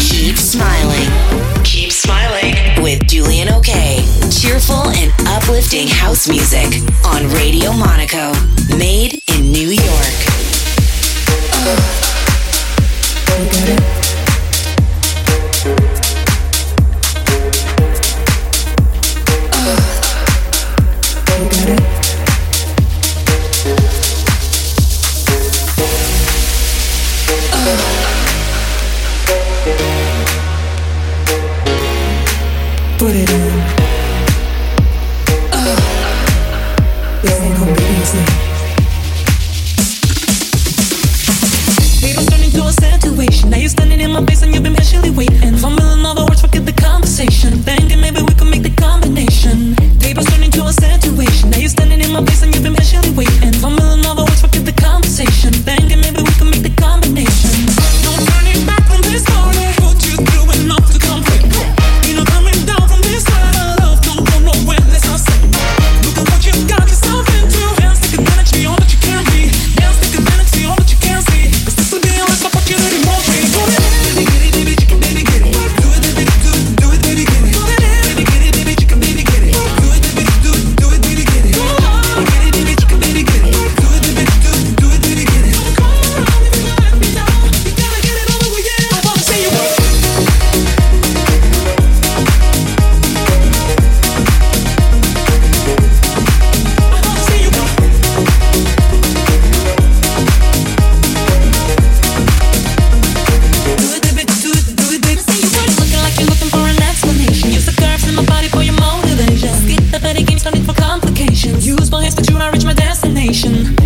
Keep smiling. Keep smiling with Julian OK. Cheerful and uplifting house music on Radio Monaco, made in New York. Use my hands to tune, I reach my destination.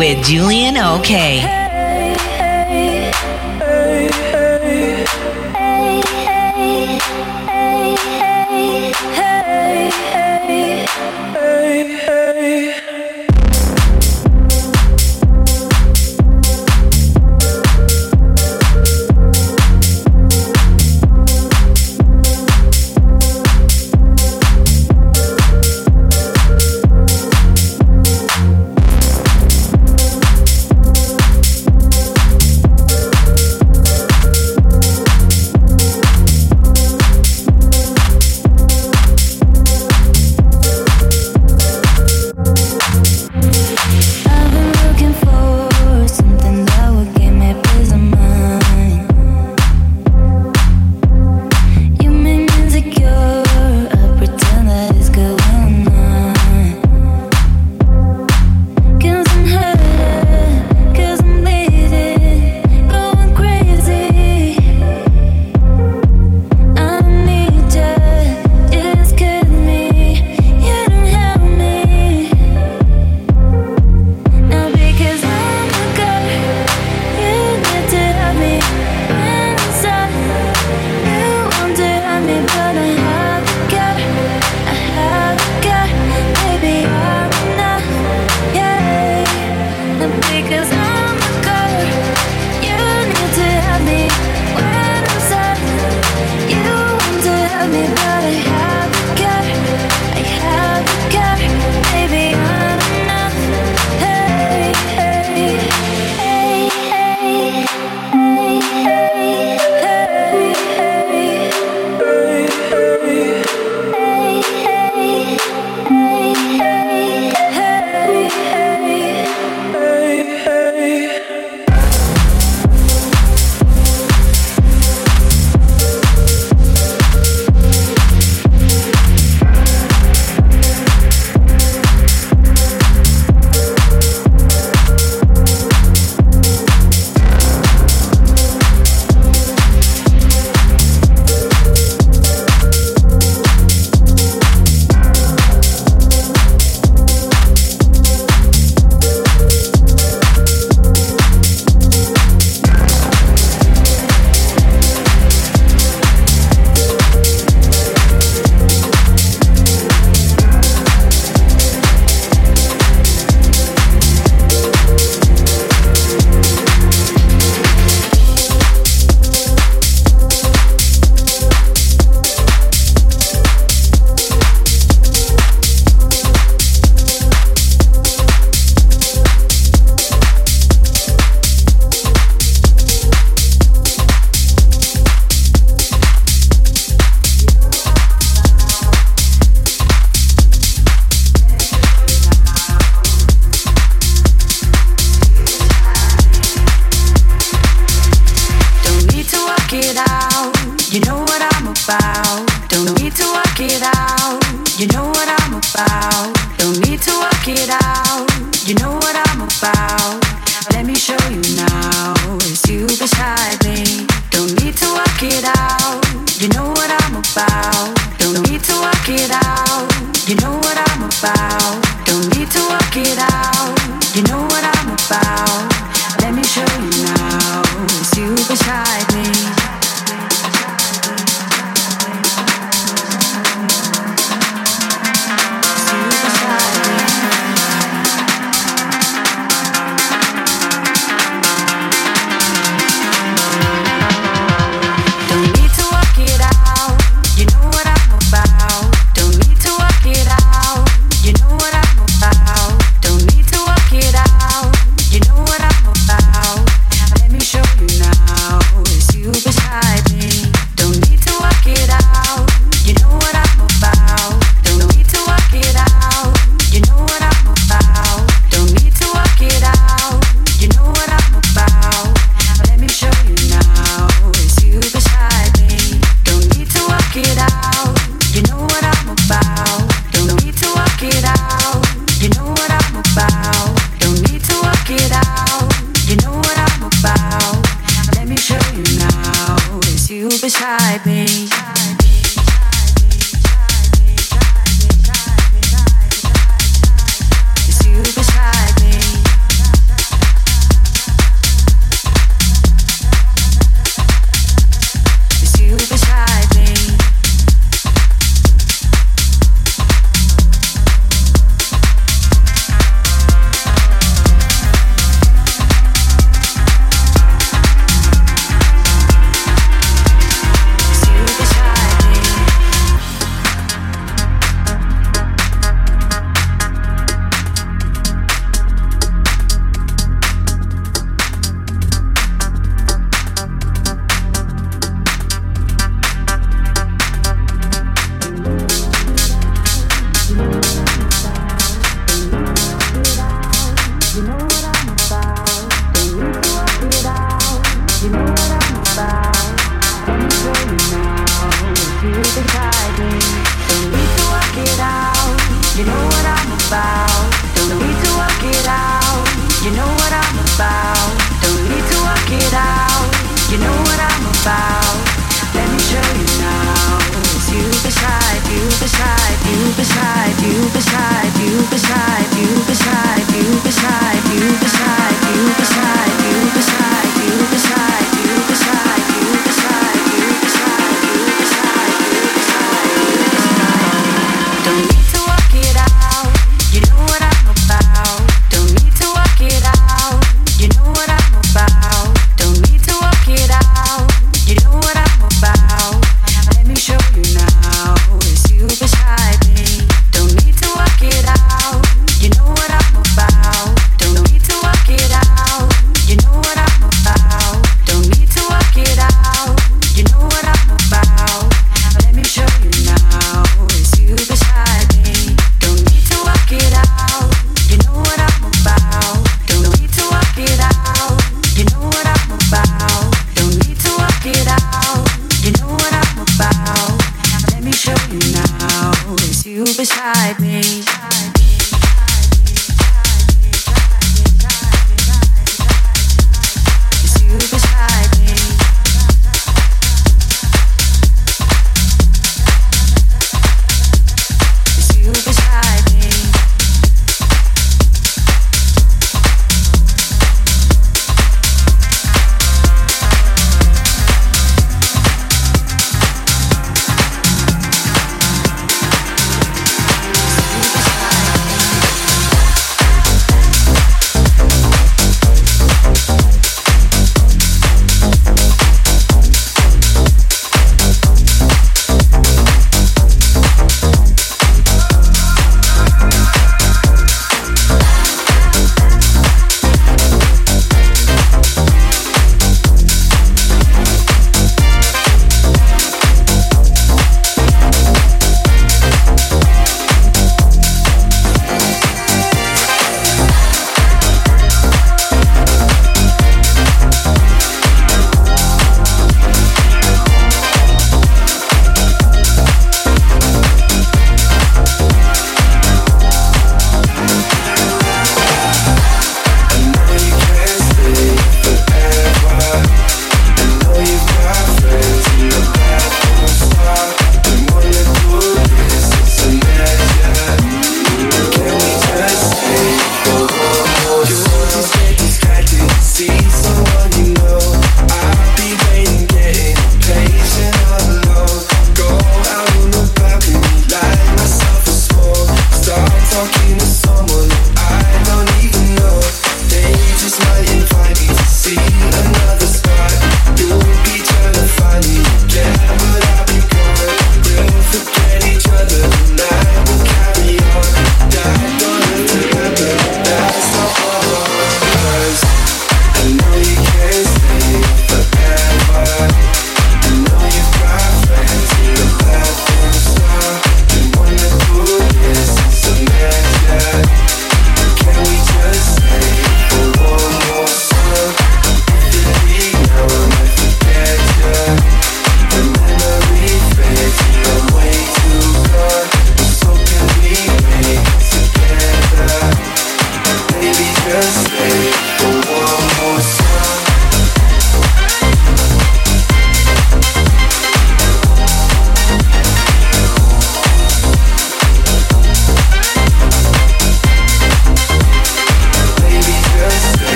With Julian OK.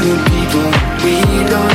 Spot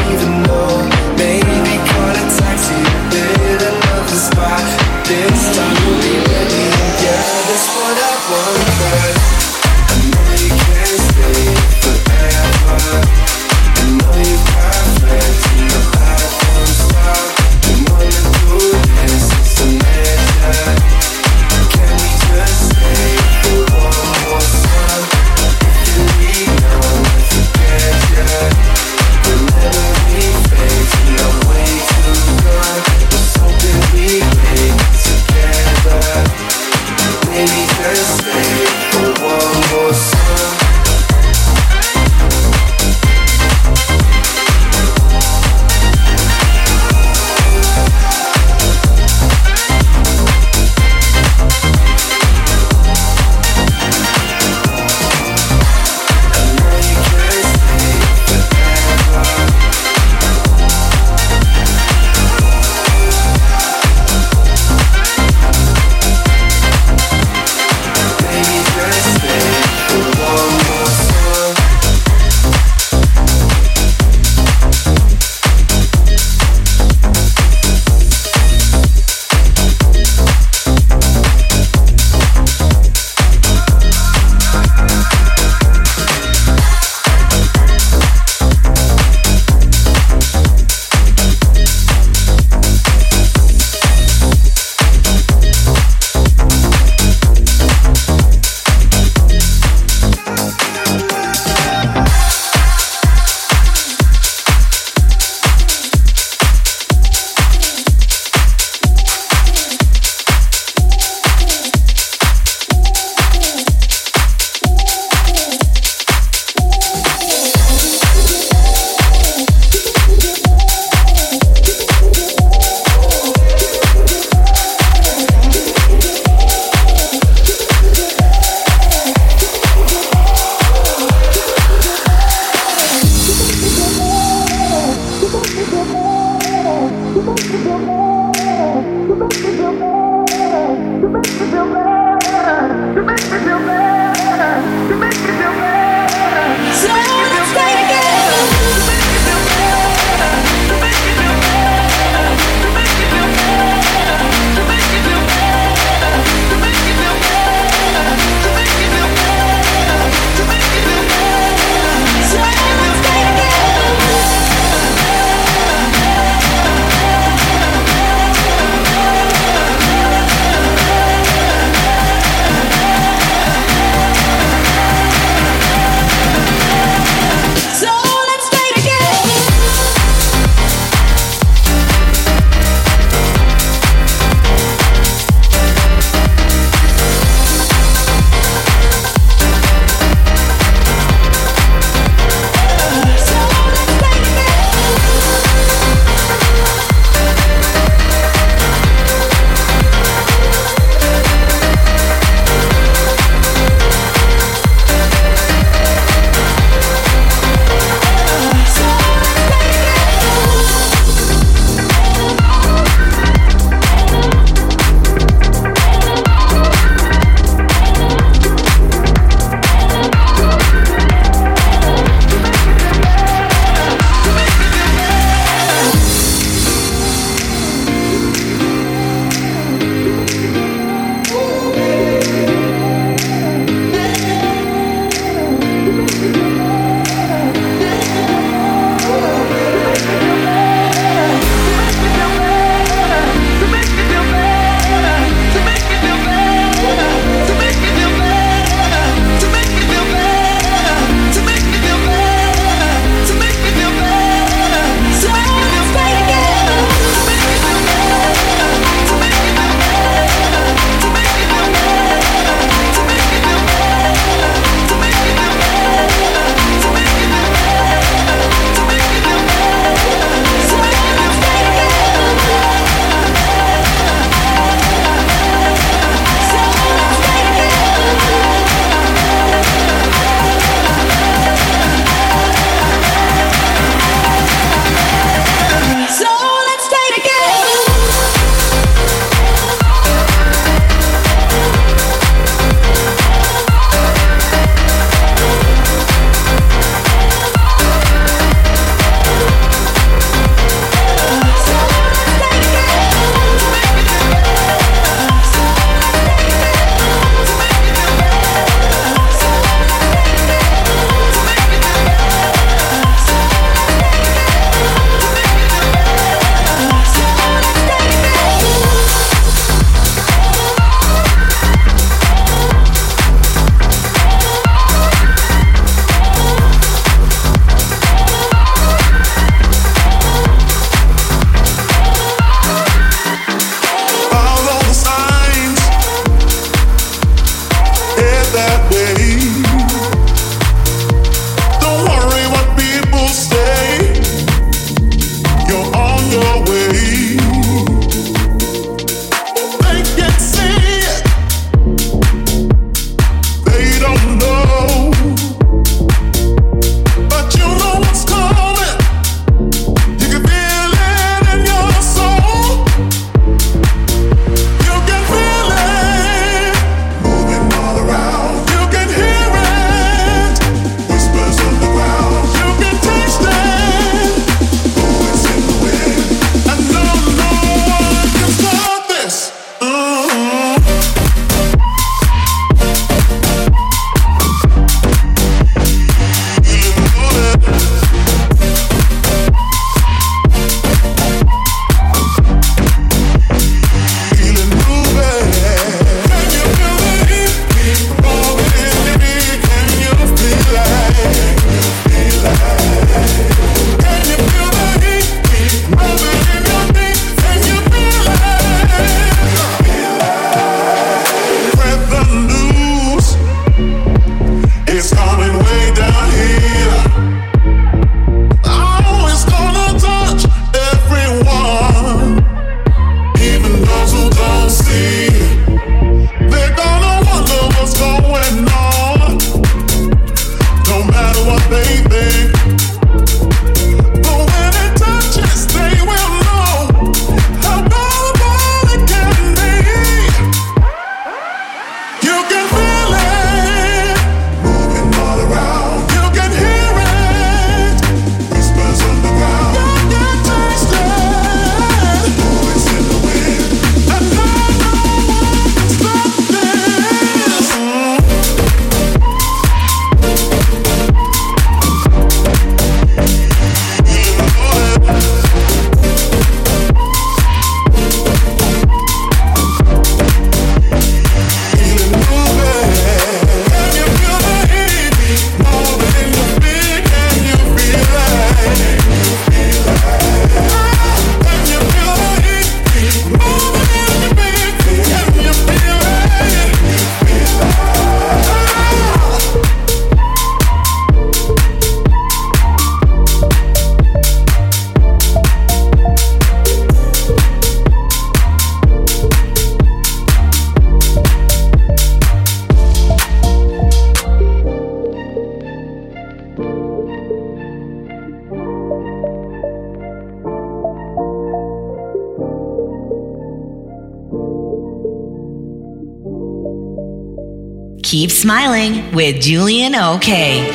Smiling with Julian OK.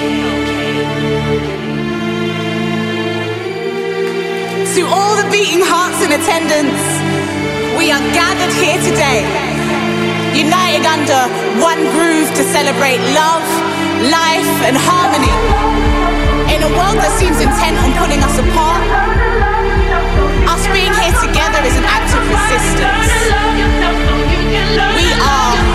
To all the beating hearts in attendance, we are gathered here today, united under one groove to celebrate love, life, and harmony. In a world that seems intent on pulling us apart, us being here together is an act of resistance. We are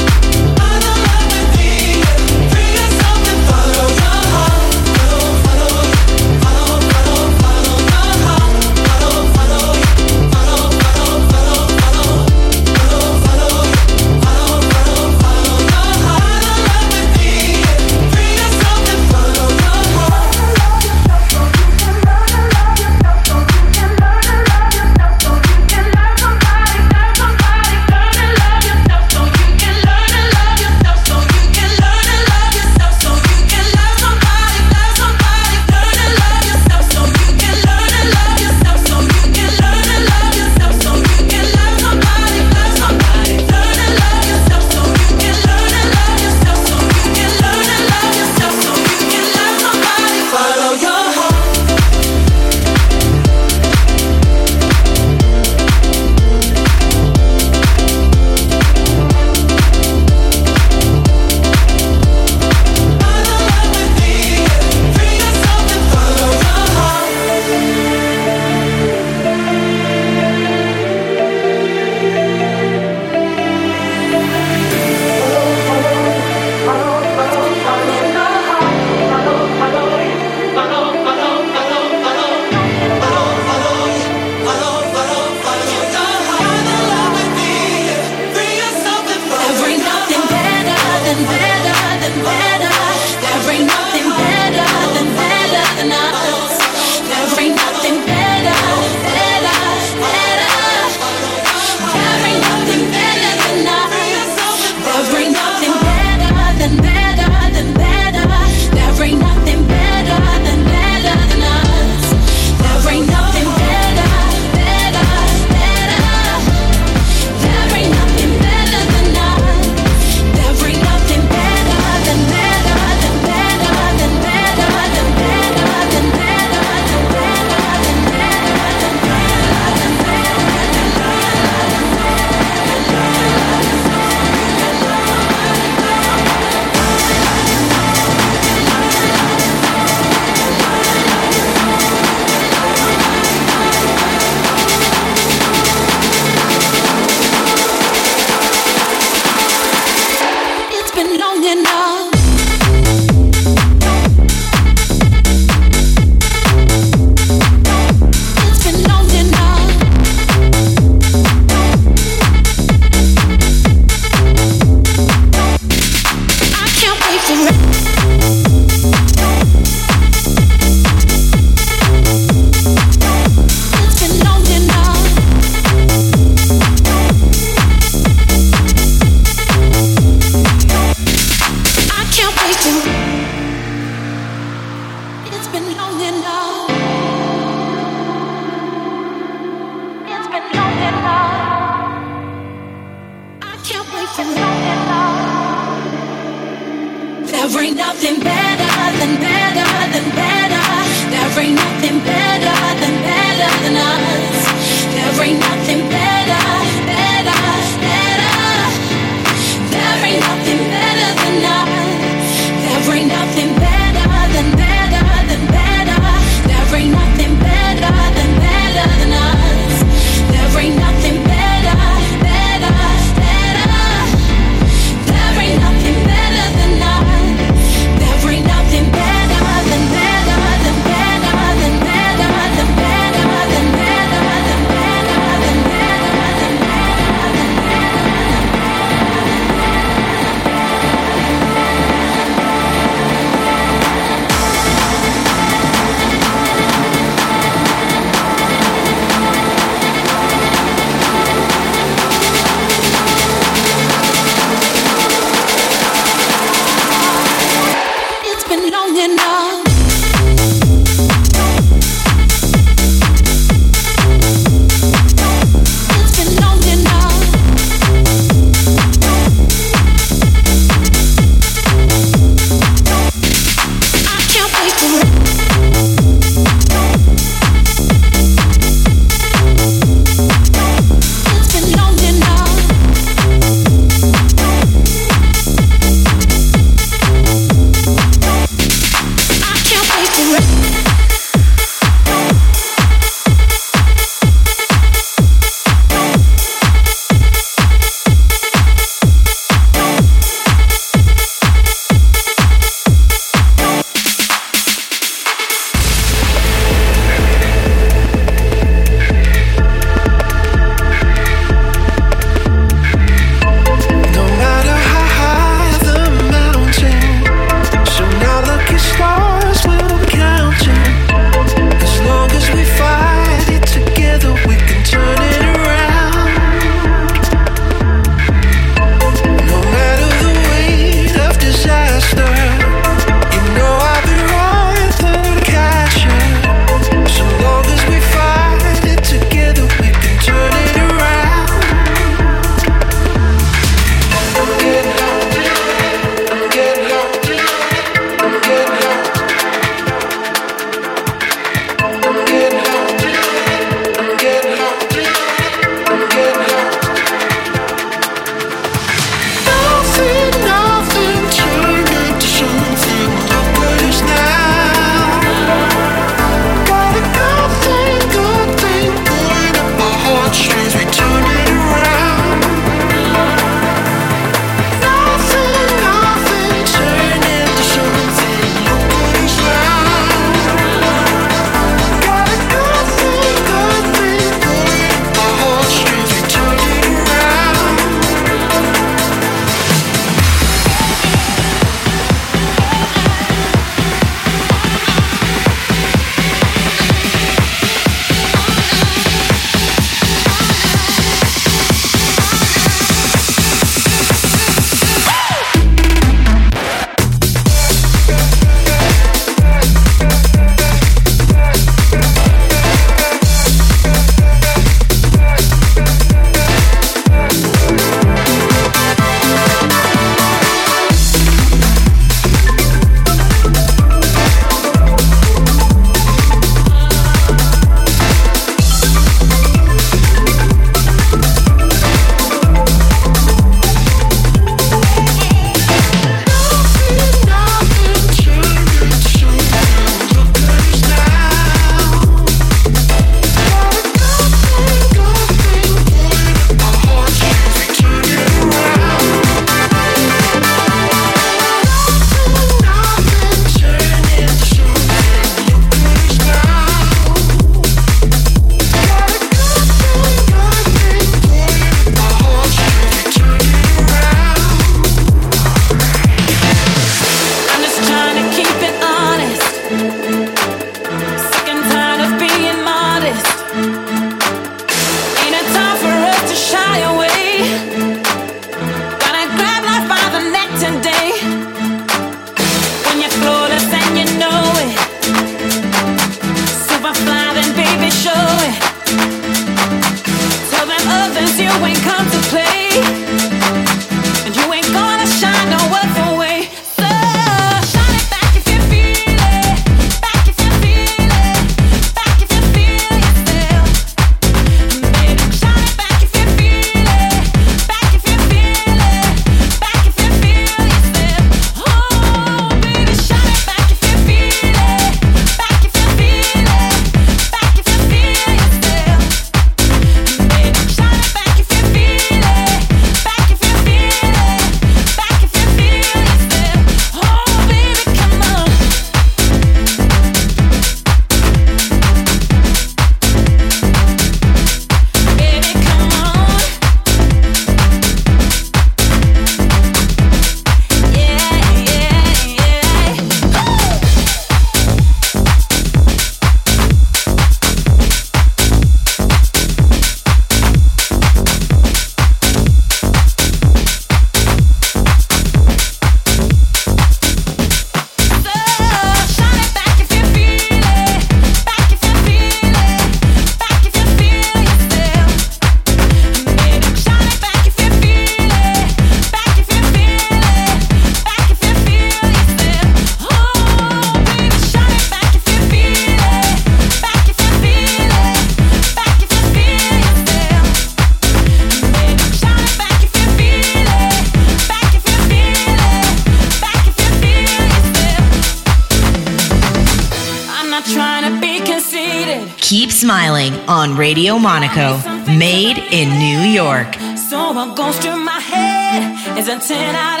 Radio Monaco, made in New York. So I'm going through my head as 10 out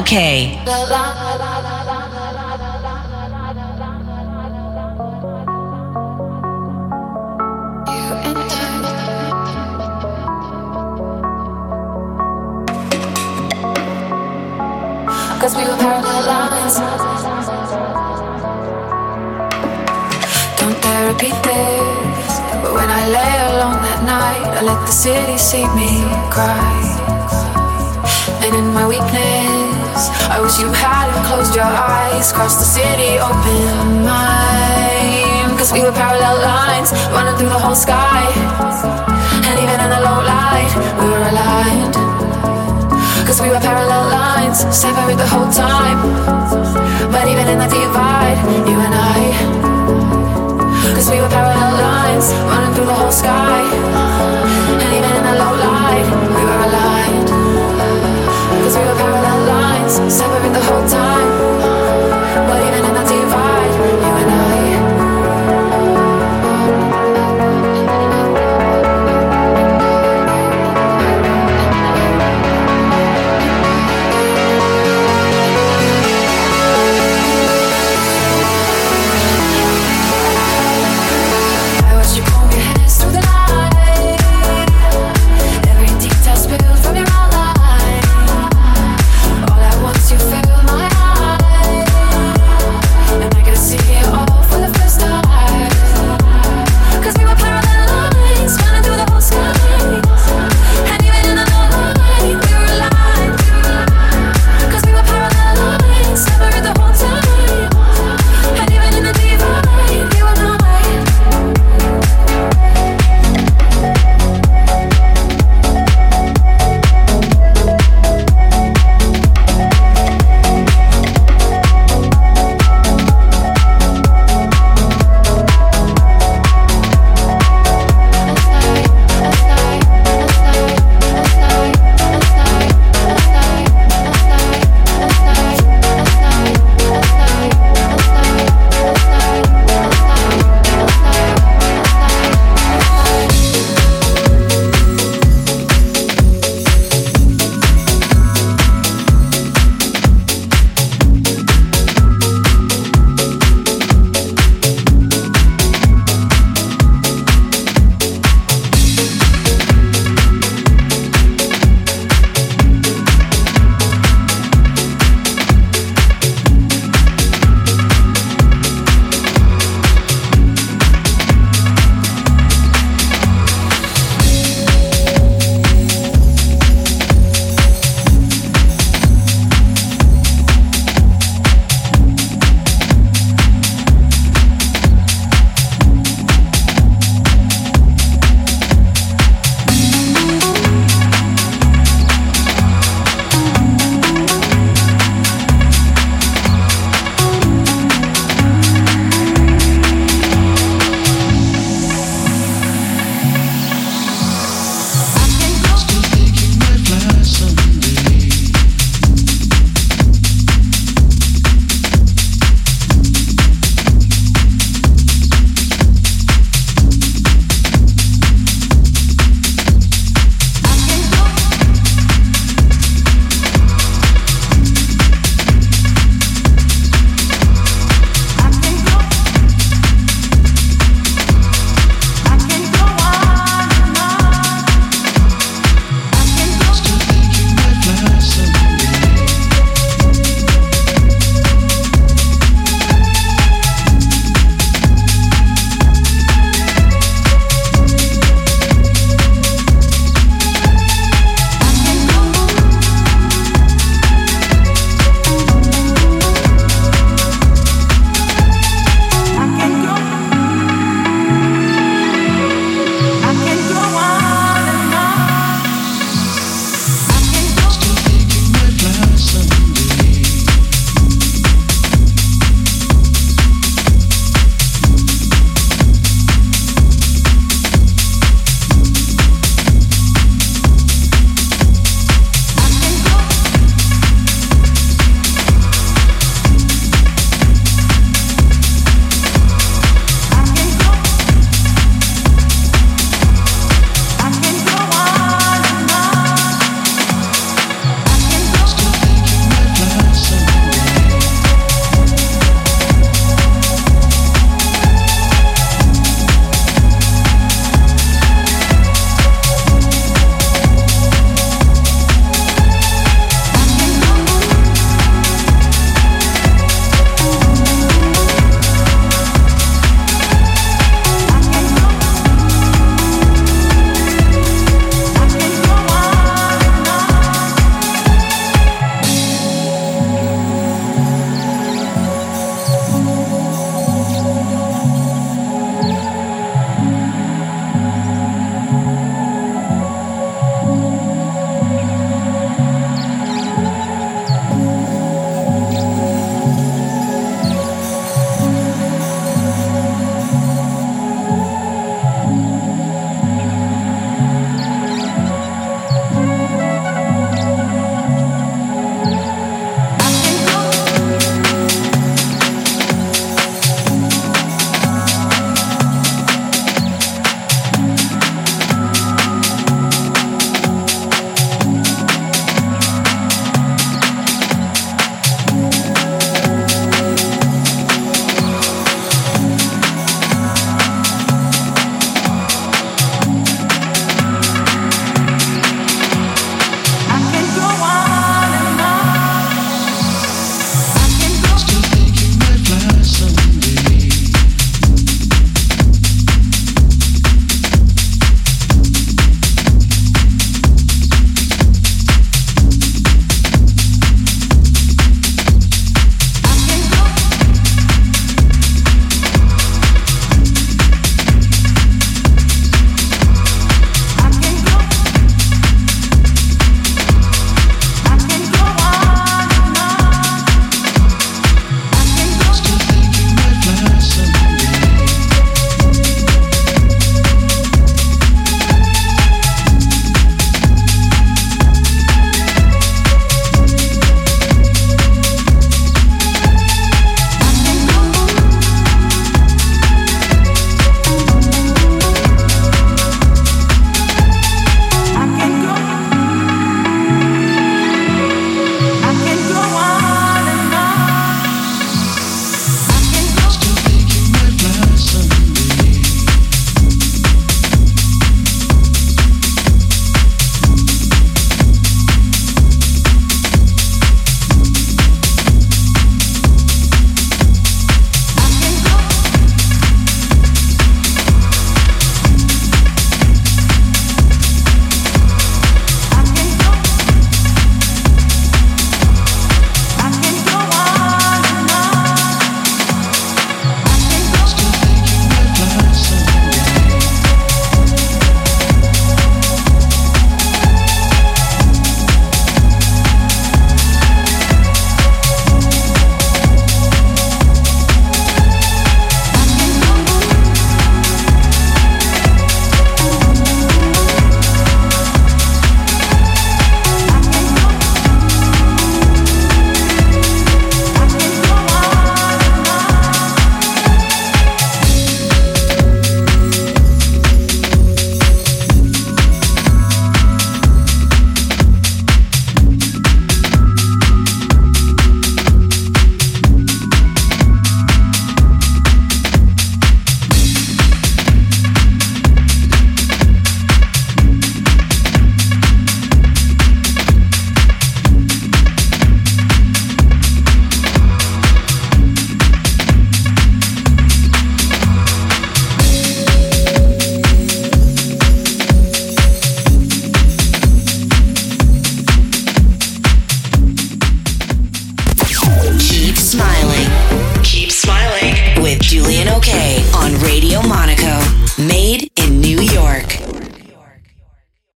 Julian OK. Cause we were lines. Don't repeat this. But when I lay alone that night, I let the city see me cry. And in my weakness, I wish you hadn't closed your eyes. Cross the city, open mine. Cause we were parallel lines, running through the whole sky. And even in the low light, we were aligned. Cause we were parallel lines, separate the whole time. But even in the divide, you and I. Cause we were parallel lines, running through the whole sky. Separate the whole time